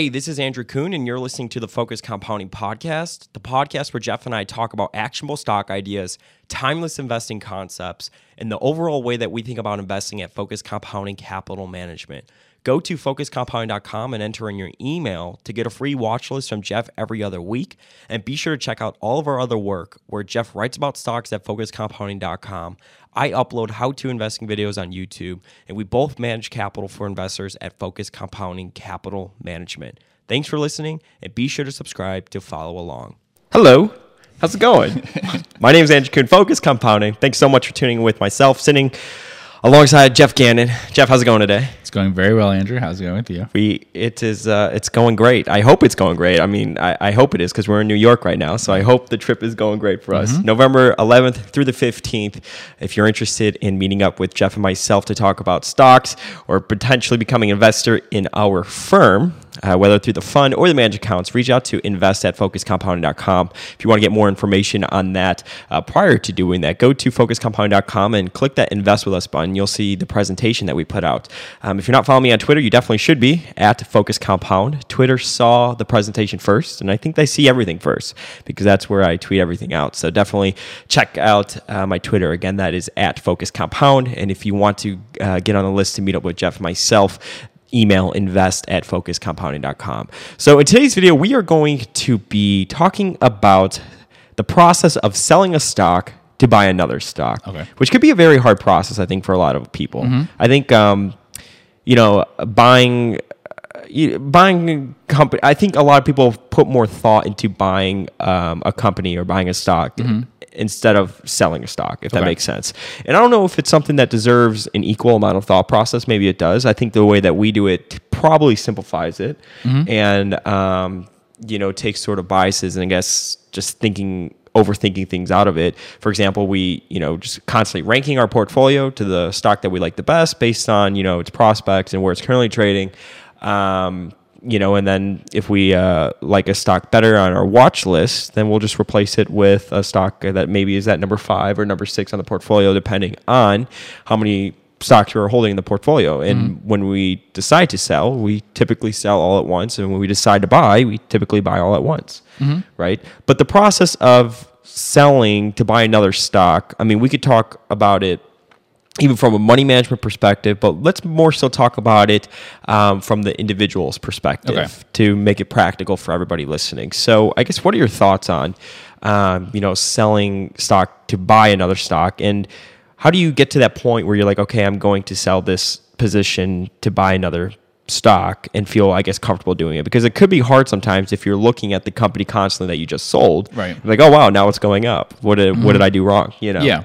Hey, this is Andrew Kuhn, and you're listening to the Focus Compounding Podcast, the podcast where Geoff and I talk about actionable stock ideas, timeless investing concepts, and the overall way that we think about investing at Focus Compounding Capital Management. Go to focuscompounding.com and enter in your email to get a free watch list from Geoff every other week. And be sure to check out all of our other work where Geoff writes about stocks at focuscompounding.com. I upload how to investing videos on YouTube, and we both manage capital for investors at Focus Compounding Capital Management. Thanks for listening, and be sure to subscribe to follow along. Hello. How's it going? My name is Andrew Kuhn, Focus Compounding. Thanks so much for tuning in with myself, sitting alongside Geoff Gannon. Geoff, how's it going today? It's going very well, Andrew. How's it going with you? We it is uh, it's going great. I hope it's going great. I mean, I, I hope it is because we're in New York right now. So I hope the trip is going great for us. November 11th through the 15th. If you're interested in meeting up with Geoff and myself to talk about stocks or potentially becoming an investor in our firm, uh, whether through the fund or the managed accounts, reach out to invest at focuscompounding.com. If you want to get more information on that uh, prior to doing that, go to focuscompounding.com and click that invest with us button. You'll see the presentation that we put out. Um, if you're not following me on Twitter, you definitely should be at Focus Compound. Twitter saw the presentation first, and I think they see everything first because that's where I tweet everything out. So definitely check out uh, my Twitter. Again, that is at Focus Compound. And if you want to uh, get on the list to meet up with Geoff myself, email invest at focuscompounding.com. So in today's video, we are going to be talking about the process of selling a stock to buy another stock, Okay. which could be a very hard process, I think, for a lot of people. I think, um, you know, buying uh, buying a company. I think a lot of people put more thought into buying um, a company or buying a stock instead of selling a stock, if that makes sense. And I don't know if it's something that deserves an equal amount of thought process. Maybe it does. I think the way that we do it probably simplifies it, and um, you know, takes sort of biases and I guess just thinking overthinking things out of it. For example, we, you know, just constantly ranking our portfolio to the stock that we like the best based on, you know, its prospects and where it's currently trading. Um, you know, and then if we uh, like a stock better on our watch list, then we'll just replace it with a stock that maybe is at number five or number six on the portfolio, depending on how many stocks we are holding in the portfolio. And when we decide to sell, we typically sell all at once. And when we decide to buy, we typically buy all at once. Right. But the process of selling to buy another stock, I mean, we could talk about it even from a money management perspective, but let's more so talk about it um, from the individual's perspective Okay. to make it practical for everybody listening. So, I guess what are your thoughts on, um, you know, selling stock to buy another stock, and how do you get to that point where you're like, okay, I'm going to sell this position to buy another stock and feel, I guess, comfortable doing it? Because it could be hard sometimes if you're looking at the company constantly that you just sold, Right. Mm-hmm. Like, oh wow, now it's going up. What did what did I do wrong? You know, Yeah,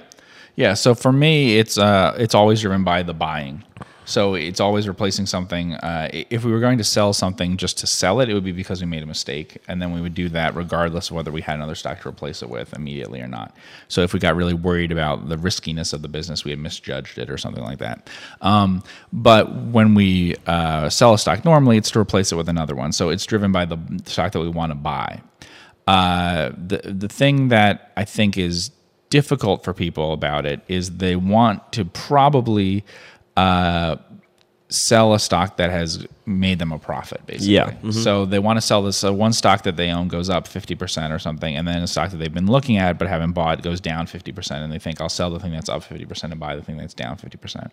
yeah. So for me, it's uh, it's always driven by the buying. So it's always replacing something. Uh, if we were going to sell something just to sell it, it would be because we made a mistake, and then we would do that regardless of whether we had another stock to replace it with immediately or not. So if we got really worried about the riskiness of the business, we had misjudged it or something like that. Um, but when we uh, sell a stock, normally it's to replace it with another one. So it's driven by the stock that we want to buy. Uh, the the thing that I think is difficult for people about it is they want to probably uh, sell a stock that has made them a profit, basically. Yeah. Mm-hmm. So they want to sell this. So one stock that they own goes up fifty percent or something, and then a stock that they've been looking at but haven't bought goes down fifty percent, and they think I'll sell the thing that's up fifty percent and buy the thing that's down fifty percent.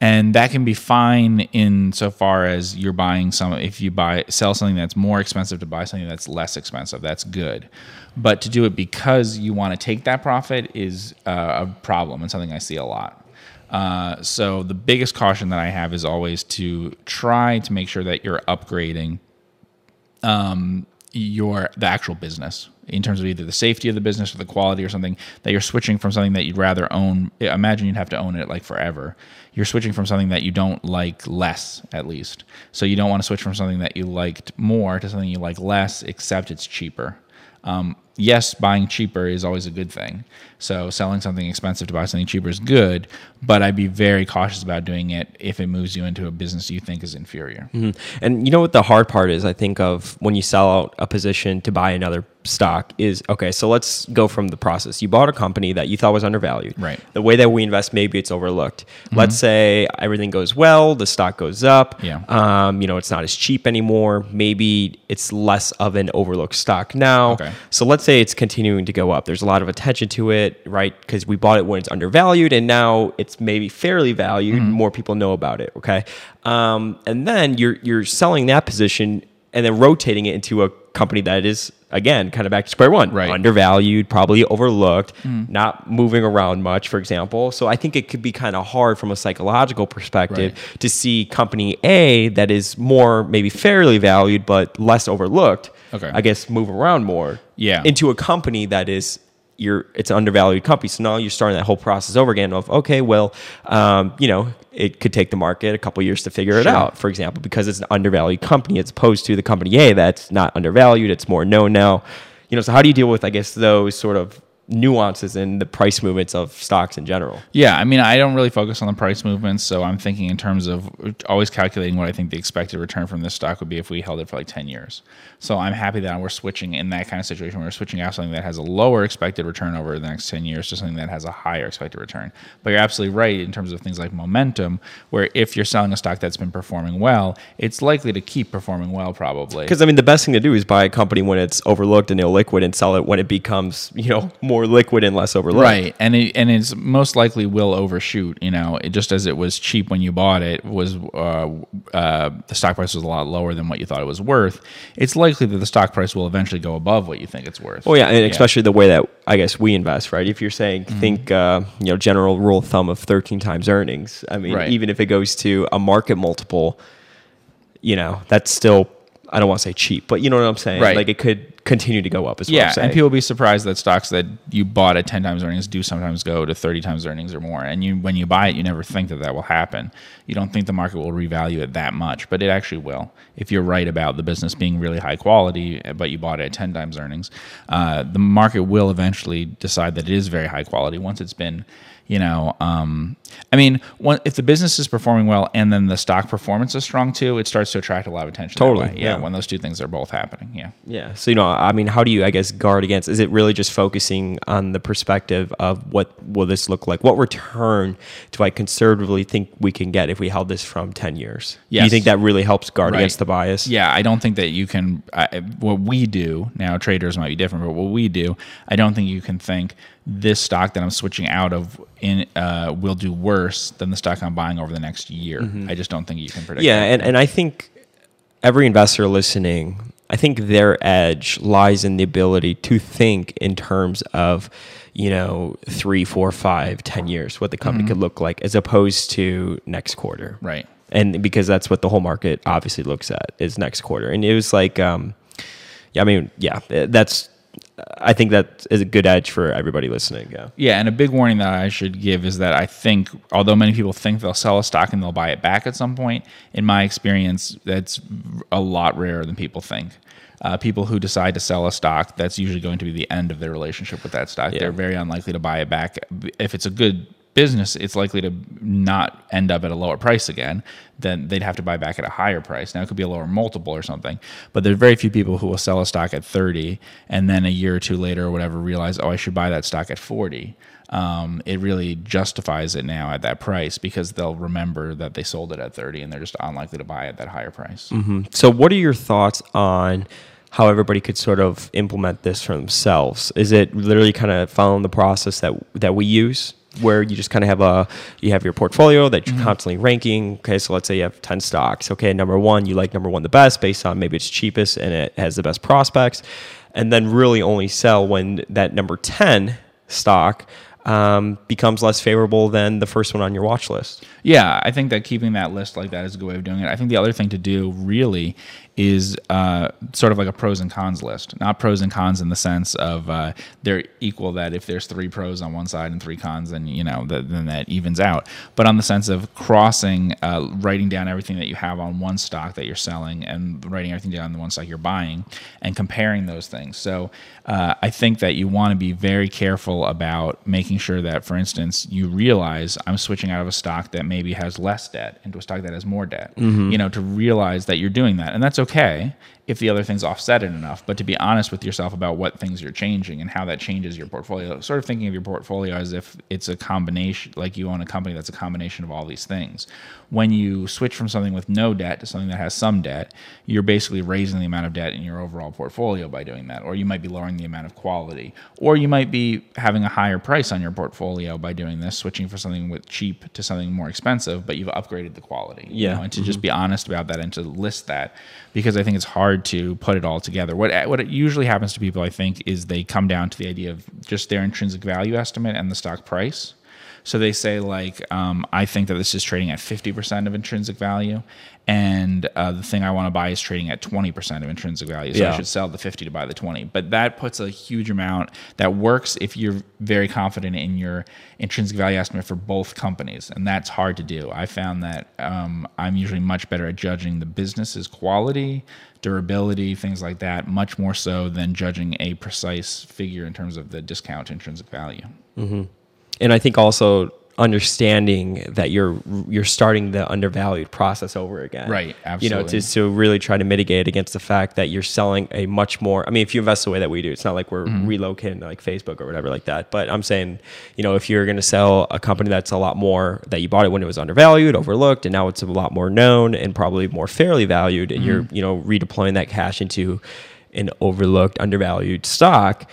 And that can be fine in so far as you're buying some. If you buy sell something that's more expensive to buy something that's less expensive, that's good. But to do it because you want to take that profit is uh, a problem and something I see a lot. Uh, so the biggest caution that I have is always to try to make sure that you're upgrading um, your the actual business in terms of either the safety of the business or the quality or something that you're switching from something that you'd rather own. Imagine you'd have to own it like forever. You're switching from something that you don't like less, at least. So you don't want to switch from something that you liked more to something you like less, except it's cheaper. Um, yes, buying cheaper is always a good thing. So selling something expensive to buy something cheaper is good, but I'd be very cautious about doing it if it moves you into a business you think is inferior. And you know what the hard part is? I think of when you sell out a position to buy another stock is okay. So let's go from the process. You bought a company that you thought was undervalued. Right. The way that we invest, maybe it's overlooked. Let's say everything goes well, the stock goes up. Yeah. Um, you know, it's not as cheap anymore. Maybe it's less of an overlooked stock now. Okay. So let's say it's continuing to go up. There's a lot of attention to it, right? Because we bought it when it's undervalued, and now it's maybe fairly valued. Mm-hmm. More people know about it. Okay. Um, and then you're you're selling that position and then rotating it into a company that is again kind of back to square one Right. undervalued probably overlooked mm. not moving around much for example so i think it could be kind of hard from a psychological perspective Right. to see company a that is more maybe fairly valued but less overlooked Okay. i guess move around more Yeah. into a company that is you're it's an undervalued company. So now you're starting that whole process over again of okay well um, you know it could take the market a couple years to figure it out for example because it's an undervalued company as opposed to the company a that's not undervalued it's more known now. You know so how do you deal with i guess those sort of nuances in the price movements of stocks in general Yeah, I mean, I don't really focus on the price movements, so I'm thinking in terms of always calculating what I think the expected return from this stock would be if we held it for like 10 years. So I'm happy that we're switching in that kind of situation. We're switching out something that has a lower expected return over the next 10 years to something that has a higher expected return. But you're absolutely right in terms of things like momentum, where if you're selling a stock that's been performing well, it's likely to keep performing well, probably. because i mean the best thing to do is buy a company when it's overlooked and illiquid and sell it when it becomes you know more liquid and less overlooked Right, and it, and it's most likely will overshoot. You know, it, just as it was cheap when you bought it, was uh, uh, the stock price was a lot lower than what you thought it was worth. It's likely that the stock price will eventually go above what you think it's worth. Oh yeah, and especially the way that I guess we invest, right? If you're saying Mm-hmm. think, uh, you know, general rule of thumb of 13 times earnings. I mean, Right. even if it goes to a market multiple, you know, that's still I don't want to say cheap, but you know what I'm saying. Right. Like it could continue to go up as well. Yeah, and people will be surprised that stocks that you bought at ten times earnings do sometimes go to thirty times earnings or more. And you, when you buy it, you never think that that will happen. You don't think the market will revalue it that much, but it actually will. If you're right about the business being really high quality, but you bought it at ten times earnings, uh, the market will eventually decide that it is very high quality once it's been. You know, um, I mean, one, if the business is performing well and then the stock performance is strong too, it starts to attract a lot of attention. Totally, yeah. yeah. When those two things are both happening, yeah. Yeah. So, you know, I mean, how do you, I guess, guard against? Is it really just focusing on the perspective of what will this look like? What return do I conservatively think we can get if we held this from 10 years? Do you think that really helps guard Right. against the bias? Yeah, I don't think that you can. I, what we do now, traders might be different, but what we do, I don't think you can think this stock that I'm switching out of in uh, will do worse than the stock I'm buying over the next year. I just don't think you can predict. Yeah, that. and, and I think every investor listening, I think their edge lies in the ability to think in terms of, you know, three, four, five, ten years, what the company could look like, as opposed to next quarter. Mm-hmm. Right. And because that's what the whole market obviously looks at is next quarter. And it was like, um, yeah, I mean, yeah, that's, I think that is a good edge for everybody listening. Yeah. Yeah, and a big warning that I should give is that I think, although many people think they'll sell a stock and they'll buy it back at some point, in my experience, that's a lot rarer than people think. Uh, people who decide to sell a stock, that's usually going to be the end of their relationship with that stock. Yeah. They're very unlikely to buy it back. If it's a good business, it's likely to not end up at a lower price again. Then they'd have to buy back at a higher price. Now it could be a lower multiple or something, but there's very few people who will sell a stock at 30 and then a year or two later or whatever realize, oh, I should buy that stock at 40 um, it really justifies it now at that price because they'll remember that they sold it at 30 and they're just unlikely to buy at that higher price. So, what are your thoughts on how everybody could sort of implement this for themselves? Is it literally kind of following the process that that we use, where you just kind of have a you have your portfolio that you're constantly ranking? Okay, so let's say you have ten stocks. Okay, number one, you like number one the best based on maybe it's cheapest and it has the best prospects, and then really only sell when that number ten stock. Um, becomes less favorable than the first one on your watch list. Yeah, I think that keeping that list like that is a good way of doing it. I think the other thing to do really is uh, sort of like a pros and cons list. Not pros and cons in the sense of uh, they're equal. That if there's three pros on one side and three cons, then you know that, then that evens out. But on the sense of crossing, uh, writing down everything that you have on one stock that you're selling, and writing everything down on the one stock you're buying, and comparing those things. So uh, I think that you want to be very careful about making sure that, for instance, you realize I'm switching out of a stock that maybe has less debt into a stock that has more debt. You know, to realize that you're doing that, and that's okay okay if the other things offset it enough, but to be honest with yourself about what things you're changing and how that changes your portfolio. Sort of thinking of your portfolio as if it's a combination, like you own a company that's a combination of all these things. When you switch from something with no debt to something that has some debt, you're basically raising the amount of debt in your overall portfolio by doing that. Or you might be lowering the amount of quality. Or you might be having a higher price on your portfolio by doing this, switching from something with cheap to something more expensive, but you've upgraded the quality. you Yeah. know, and to mm-hmm. just be honest about that and to list that because I think it's hard to put it all together. What what it usually happens to people, I think, is they come down to the idea of just their intrinsic value estimate and the stock price. So they say like, um, I think that this is trading at fifty percent of intrinsic value, and uh, the thing I want to buy is trading at twenty percent of intrinsic value. So I should sell the fifty to buy the twenty. But that puts a huge amount that works if you're very confident in your intrinsic value estimate for both companies, and that's hard to do. I found that um, I'm usually much better at judging the business's quality, durability, things like that, much more so than judging a precise figure in terms of the discount intrinsic value. Mm-hmm. and I think also understanding that you're you're starting the undervalued process over again. Right, Absolutely. You know, to to really try to mitigate against the fact that you're selling a much more. I mean, if you invest the way that we do, it's not like we're Mm-hmm. relocating like Facebook or whatever like that. But I'm saying, you know, if you're going to sell a company that's a lot more that you bought it when it was undervalued, overlooked, and now it's a lot more known and probably more fairly valued, and Mm-hmm. you're you know redeploying that cash into an overlooked, undervalued stock.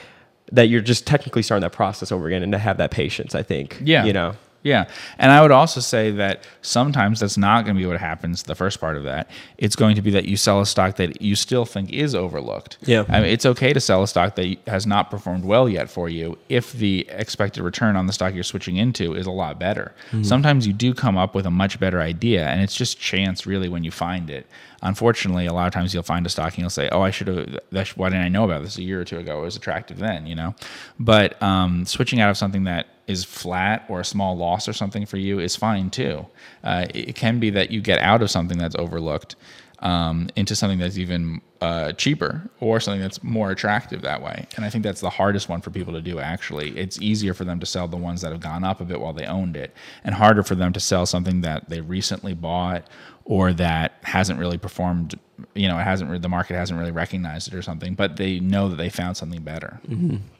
That you're just technically starting that process over again, and to have that patience, I think. Yeah. You know. Yeah. And I would also say that sometimes that's not going to be what happens, the first part of that. It's going to be that you sell a stock that you still think is overlooked. Yeah. I mean, it's okay to sell a stock that has not performed well yet for you if the expected return on the stock you're switching into is a lot better. Sometimes you do come up with a much better idea, and it's just chance really when you find it. Unfortunately, a lot of times you'll find a stock and you'll say, "Oh, I should have. Why didn't I know about this a year or two ago? It was attractive then, you know." But um, switching out of something that is flat or a small loss or something for you is fine too. Uh, it can be that you get out of something that's overlooked um, into something that's even uh, cheaper or something that's more attractive that way. And I think that's the hardest one for people to do, actually. It's easier for them to sell the ones that have gone up a bit while they owned it, and harder for them to sell something that they recently bought or that hasn't really performed. You know, it hasn't the market hasn't really recognized it or something, but they know that they found something better.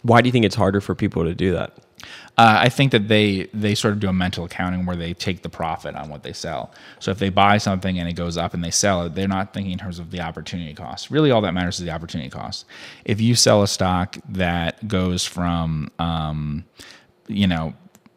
Why do you think it's harder for people to do that? Uh, I think that they they sort of do a mental accounting where they take the profit on what they sell. So if they buy something and it goes up and they sell it, they're not thinking in terms of the opportunity cost. Really, all that matters is the opportunity cost. If you sell a stock that goes from, um, you know,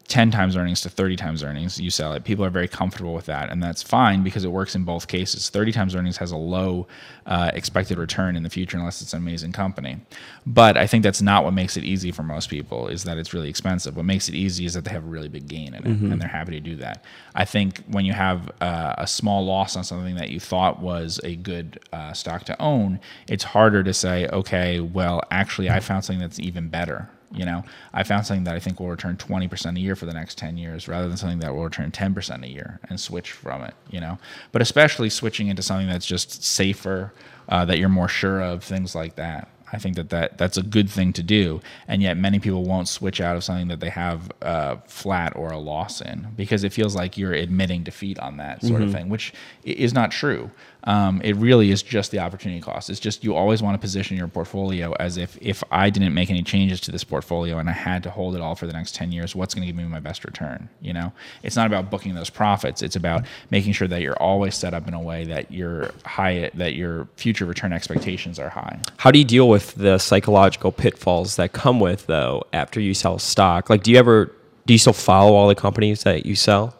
10 times earnings to 30 times earnings, you sell it. People are very comfortable with that, and that's fine because it works in both cases. 30 times earnings has a low uh, expected return in the future unless it's an amazing company. But I think that's not what makes it easy for most people, is that it's really expensive. What makes it easy is that they have a really big gain in it, and they're happy to do that. I think when you have uh, a small loss on something that you thought was a good uh, stock to own, it's harder to say, okay, well, actually, I found something that's even better you know, I found something that I think will return 20% a year for the next 10 years rather than something that will return 10% a year and switch from it, you know. But especially switching into something that's just safer, uh, that you're more sure of, things like that. I think that, that that's a good thing to do. And yet, many people won't switch out of something that they have uh, flat or a loss in because it feels like you're admitting defeat on that sort of thing, which is not true. Um, it really is just the opportunity cost. It's just you always want to position your portfolio as if if I didn't make any changes to this portfolio and I had to hold it all for the next ten years, what's going to give me my best return? You know, it's not about booking those profits. It's about making sure that you're always set up in a way that your high that your future return expectations are high. How do you deal with the psychological pitfalls that come with though after you sell stock? Like, do you ever do you still follow all the companies that you sell?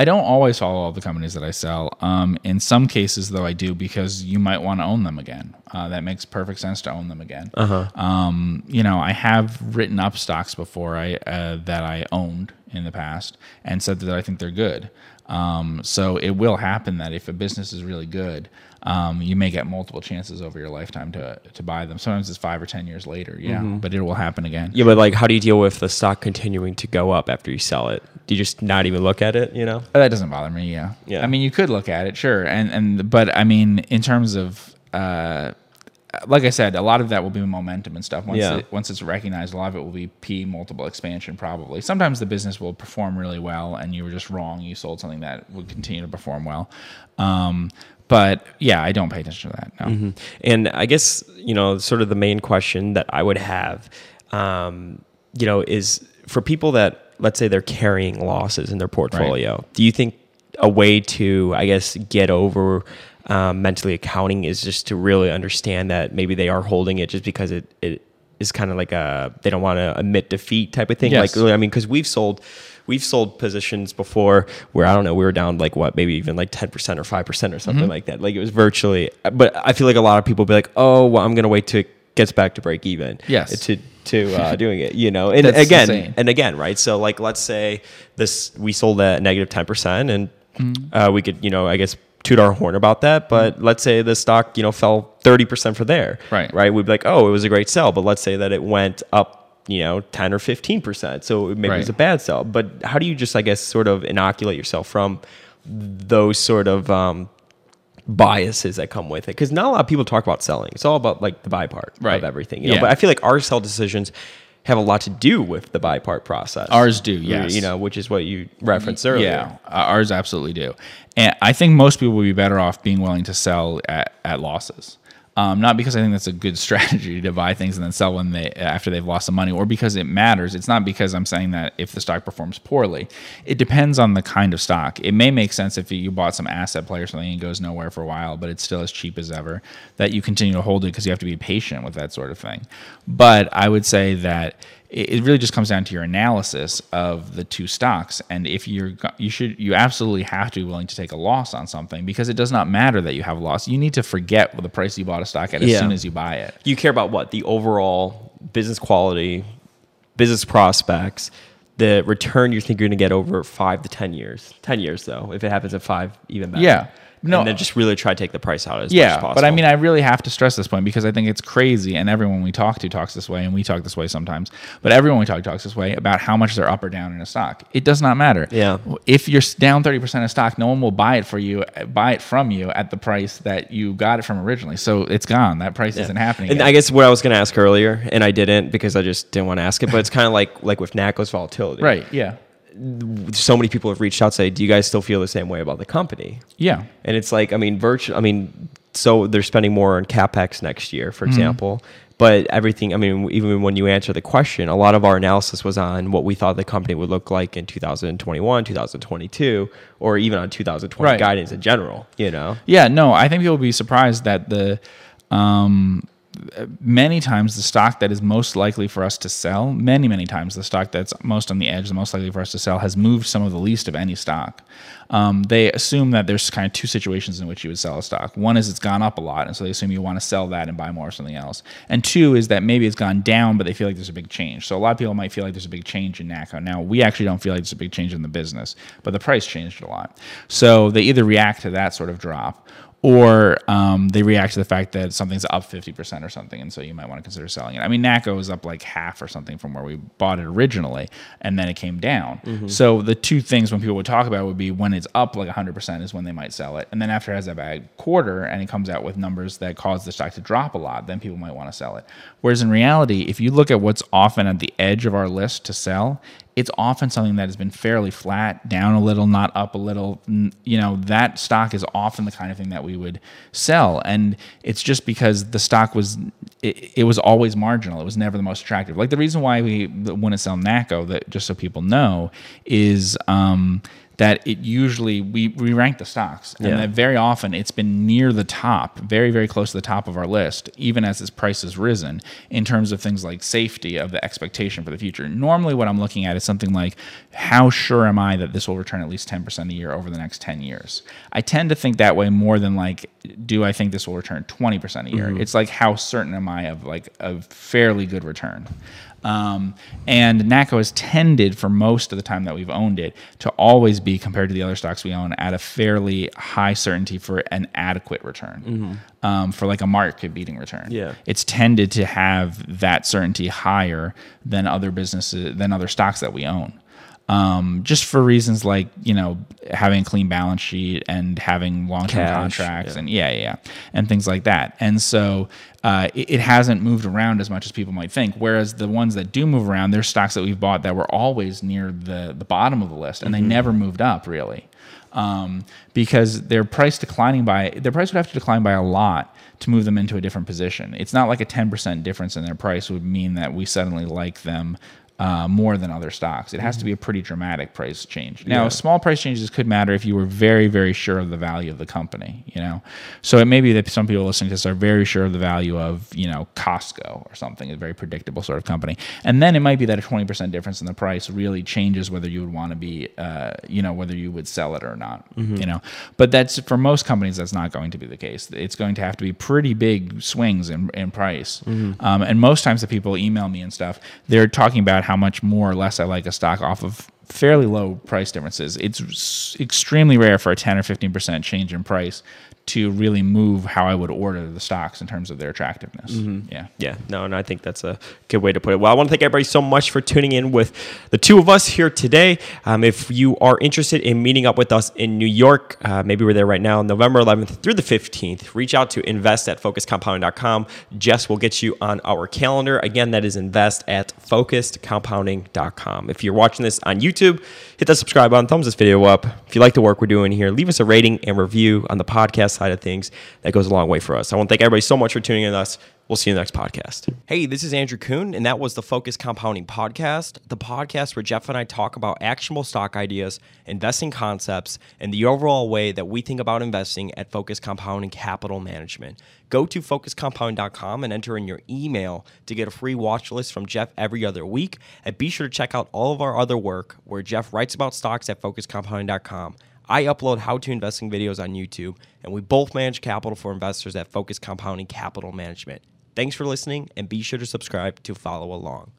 I don't always follow all the companies that I sell. Um, in some cases, though, I do because you might want to own them again. Uh, that makes perfect sense to own them again. Um, you know, I have written up stocks before I uh, that I owned in the past and said that I think they're good. Um, so it will happen that if a business is really good, um, you may get multiple chances over your lifetime to to buy them. Sometimes it's five or ten years later, yeah, but it will happen again. Yeah, but like, how do you deal with the stock continuing to go up after you sell it? Do you just not even look at it? You know? That doesn't bother me. Yeah. Yeah. I mean, you could look at it, sure, and and but I mean, in terms of uh, like I said, a lot of that will be momentum and stuff. Once Yeah. it, once it's recognized, a lot of it will be P multiple expansion probably. Sometimes the business will perform really well, and you were just wrong. You sold something that would continue to perform well. Um, but yeah, I don't pay attention to that. No. And I guess, you know, sort of the main question that I would have, um, you know, is for people that, let's say, they're carrying losses in their portfolio, do you think a way to, I guess, get over um, mentally accounting is just to really understand that maybe they are holding it just because it, it is kind of like a, they don't want to admit defeat type of thing? Yes. Like, I mean, because we've sold, we've sold positions before where I don't know, we were down like what, maybe even like 10% or 5% or something like that. Like it was virtually, but I feel like a lot of people be like, oh, well, I'm going to wait till it gets back to break even. Yes. To, to uh, doing it, you know, and That's again, insane. and again, right? So like, let's say this, we sold at negative 10% and Mm-hmm. uh, we could, you know, I guess toot our horn about that. But let's say the stock, you know, fell 30% for there. Right. Right. We'd be like, oh, it was a great sell. But let's say that it went up, you know, 10 or 15%. So maybe it was a bad sell. But how do you just, I guess, sort of inoculate yourself from those sort of um, biases that come with it? Because not a lot of people talk about selling. It's all about like the buy part Right. of everything. You know? Yeah. But I feel like our sell decisions have a lot to do with the buy part process. Ours do, yes. You know, which is what you referenced earlier. Yeah, ours absolutely do. And I think most people would be better off being willing to sell at, at losses. Um, not because I think that's a good strategy to buy things and then sell when they after they've lost some money, or because it matters. It's not because I'm saying that if the stock performs poorly. It depends on the kind of stock. It may make sense if you bought some asset play or something and goes nowhere for a while, but it's still as cheap as ever that you continue to hold it because you have to be patient with that sort of thing. But I would say that it really just comes down to your analysis of the two stocks and if you're you should you absolutely have to be willing to take a loss on something because it does not matter that you have a loss you need to forget what the price you bought a stock at as Yeah. soon as you buy it You care about what? The overall business quality, business prospects, the return you think you're going to get over five to 10 years. 10 years, though. If it happens in five, even better. Yeah. No. And then just really try to take the price out as much as yeah possible. but i mean i really have to stress this point because i think it's crazy and everyone we talk to talks this way and we talk this way sometimes but everyone we talk to talks this way about how much they're up or down in a stock it does not matter Yeah. if you're down 30% of stock no one will buy it for you eh, buy it from you at the price that you got it from originally so it's gone that price isn't happening And yet. I guess what I was going to ask earlier, and I didn't because I just didn't want to ask it, but it's kind of like like with NACCO's volatility. right yeah So many people have reached out say, "Do you guys still feel the same way about the company?" yeah And it's like, I mean, virtual. I mean, so they're spending more on capex next year, for example. But everything, I mean, even when you answer the question, a lot of our analysis was on what we thought the company would look like in 2021, 2022, or even on 2020 Right. guidance in general. You know, Yeah, no, I think people will be surprised that the um, many times the stock that is most likely for us to sell, many, many times the stock that's most on the edge, the most likely for us to sell, has moved some of the least of any stock. Um, they assume that there's kind of two situations in which you would sell a stock. One is it's gone up a lot, and so they assume you want to sell that and buy more of something else. And two is that maybe it's gone down, but they feel like there's a big change. So a lot of people might feel like there's a big change in NACCO. Now, we actually don't feel like there's a big change in the business, but the price changed a lot. So they either react to that sort of drop or um, they react to the fact that something's up 50% or something, and so you might want to consider selling it. I mean, NACCO was up like half or something from where we bought it originally, and then it came down. So the two things when people would talk about would be when it's up like 100% is when they might sell it, and then after it has a bad quarter and it comes out with numbers that cause the stock to drop a lot, then people might want to sell it. Whereas in reality, if you look at what's often at the edge of our list to sell, it's often something that has been fairly flat, down a little, not up a little. You know, that stock is often the kind of thing that we would sell. And it's just because the stock was, it, it was always marginal. It was never the most attractive. Like the reason why we wouldn't sell NACCO, that just so people know, is um, that it usually, we, we rank the stocks. And Yeah. that very often it's been near the top, very, very close to the top of our list, even as its price has risen in terms of things like safety of the expectation for the future. Normally, what I'm looking at is something like how sure am I that this will return at least 10% a year over the next 10 years? I tend to think that way more than like, do I think this will return 20% a year? Mm-hmm. It's like, how certain am I of like a fairly good return? Um, and NACCO has tended for most of the time that we've owned it to always be compared to the other stocks we own at a fairly high certainty for an adequate return, um, for like a market beating return. Yeah. It's tended to have that certainty higher than other businesses, than other stocks that we own. Um, just for reasons like you know having a clean balance sheet and having long term Cash, contracts yeah. and yeah, yeah, and things like that. And so uh, it, it hasn't moved around as much as people might think. Whereas the ones that do move around, they're stocks that we've bought that were always near the the bottom of the list, and they never moved up really um, because their price declining by their price would have to decline by a lot to move them into a different position. It's not like a 10% difference in their price would mean that we suddenly like them uh, more than other stocks. It has to be a pretty dramatic price change. Now, Yeah. small price changes could matter if you were very, very sure of the value of the company. You know, so it may be that some people listening to this are very sure of the value of you know Costco or something, a very predictable sort of company, and then it might be that a 20% difference in the price really changes whether you would want to be, uh, you know, whether you would sell it or not. You know, but that's for most companies that's not going to be the case. It's going to have to be pretty big swings in, in price, um, and most times the people email me and stuff, they're talking about how much more or less I like a stock off of fairly low price differences. It's extremely rare for a 10 or 15% change in price to really move how I would order the stocks in terms of their attractiveness. Yeah. Yeah, no, and I think that's a good way to put it. Well, I want to thank everybody so much for tuning in with the two of us here today. Um, if you are interested in meeting up with us in New York, uh, maybe we're there right now, November 11th through the 15th, reach out to invest at focuscompounding.com. Jess will get you on our calendar. Again, that is invest at focusedcompounding.com. If you're watching this on YouTube, hit that subscribe button, thumbs this video up. If you like the work we're doing here, leave us a rating and review on the podcast side of things. That goes a long way for us. I want to thank everybody so much for tuning in with us. We'll see you in the next podcast. Hey, this is Andrew Kuhn, and that was the Focus Compounding Podcast, the podcast where Geoff and I talk about actionable stock ideas, investing concepts, and the overall way that we think about investing at Focus Compounding Capital Management. Go to focuscompounding.com and enter in your email to get a free watch list from Geoff every other week. And be sure to check out all of our other work where Geoff writes about stocks at focuscompounding.com. I upload how to investing videos on YouTube, and we both manage capital for investors at Focus Compounding Capital Management. Thanks for listening, and be sure to subscribe to follow along.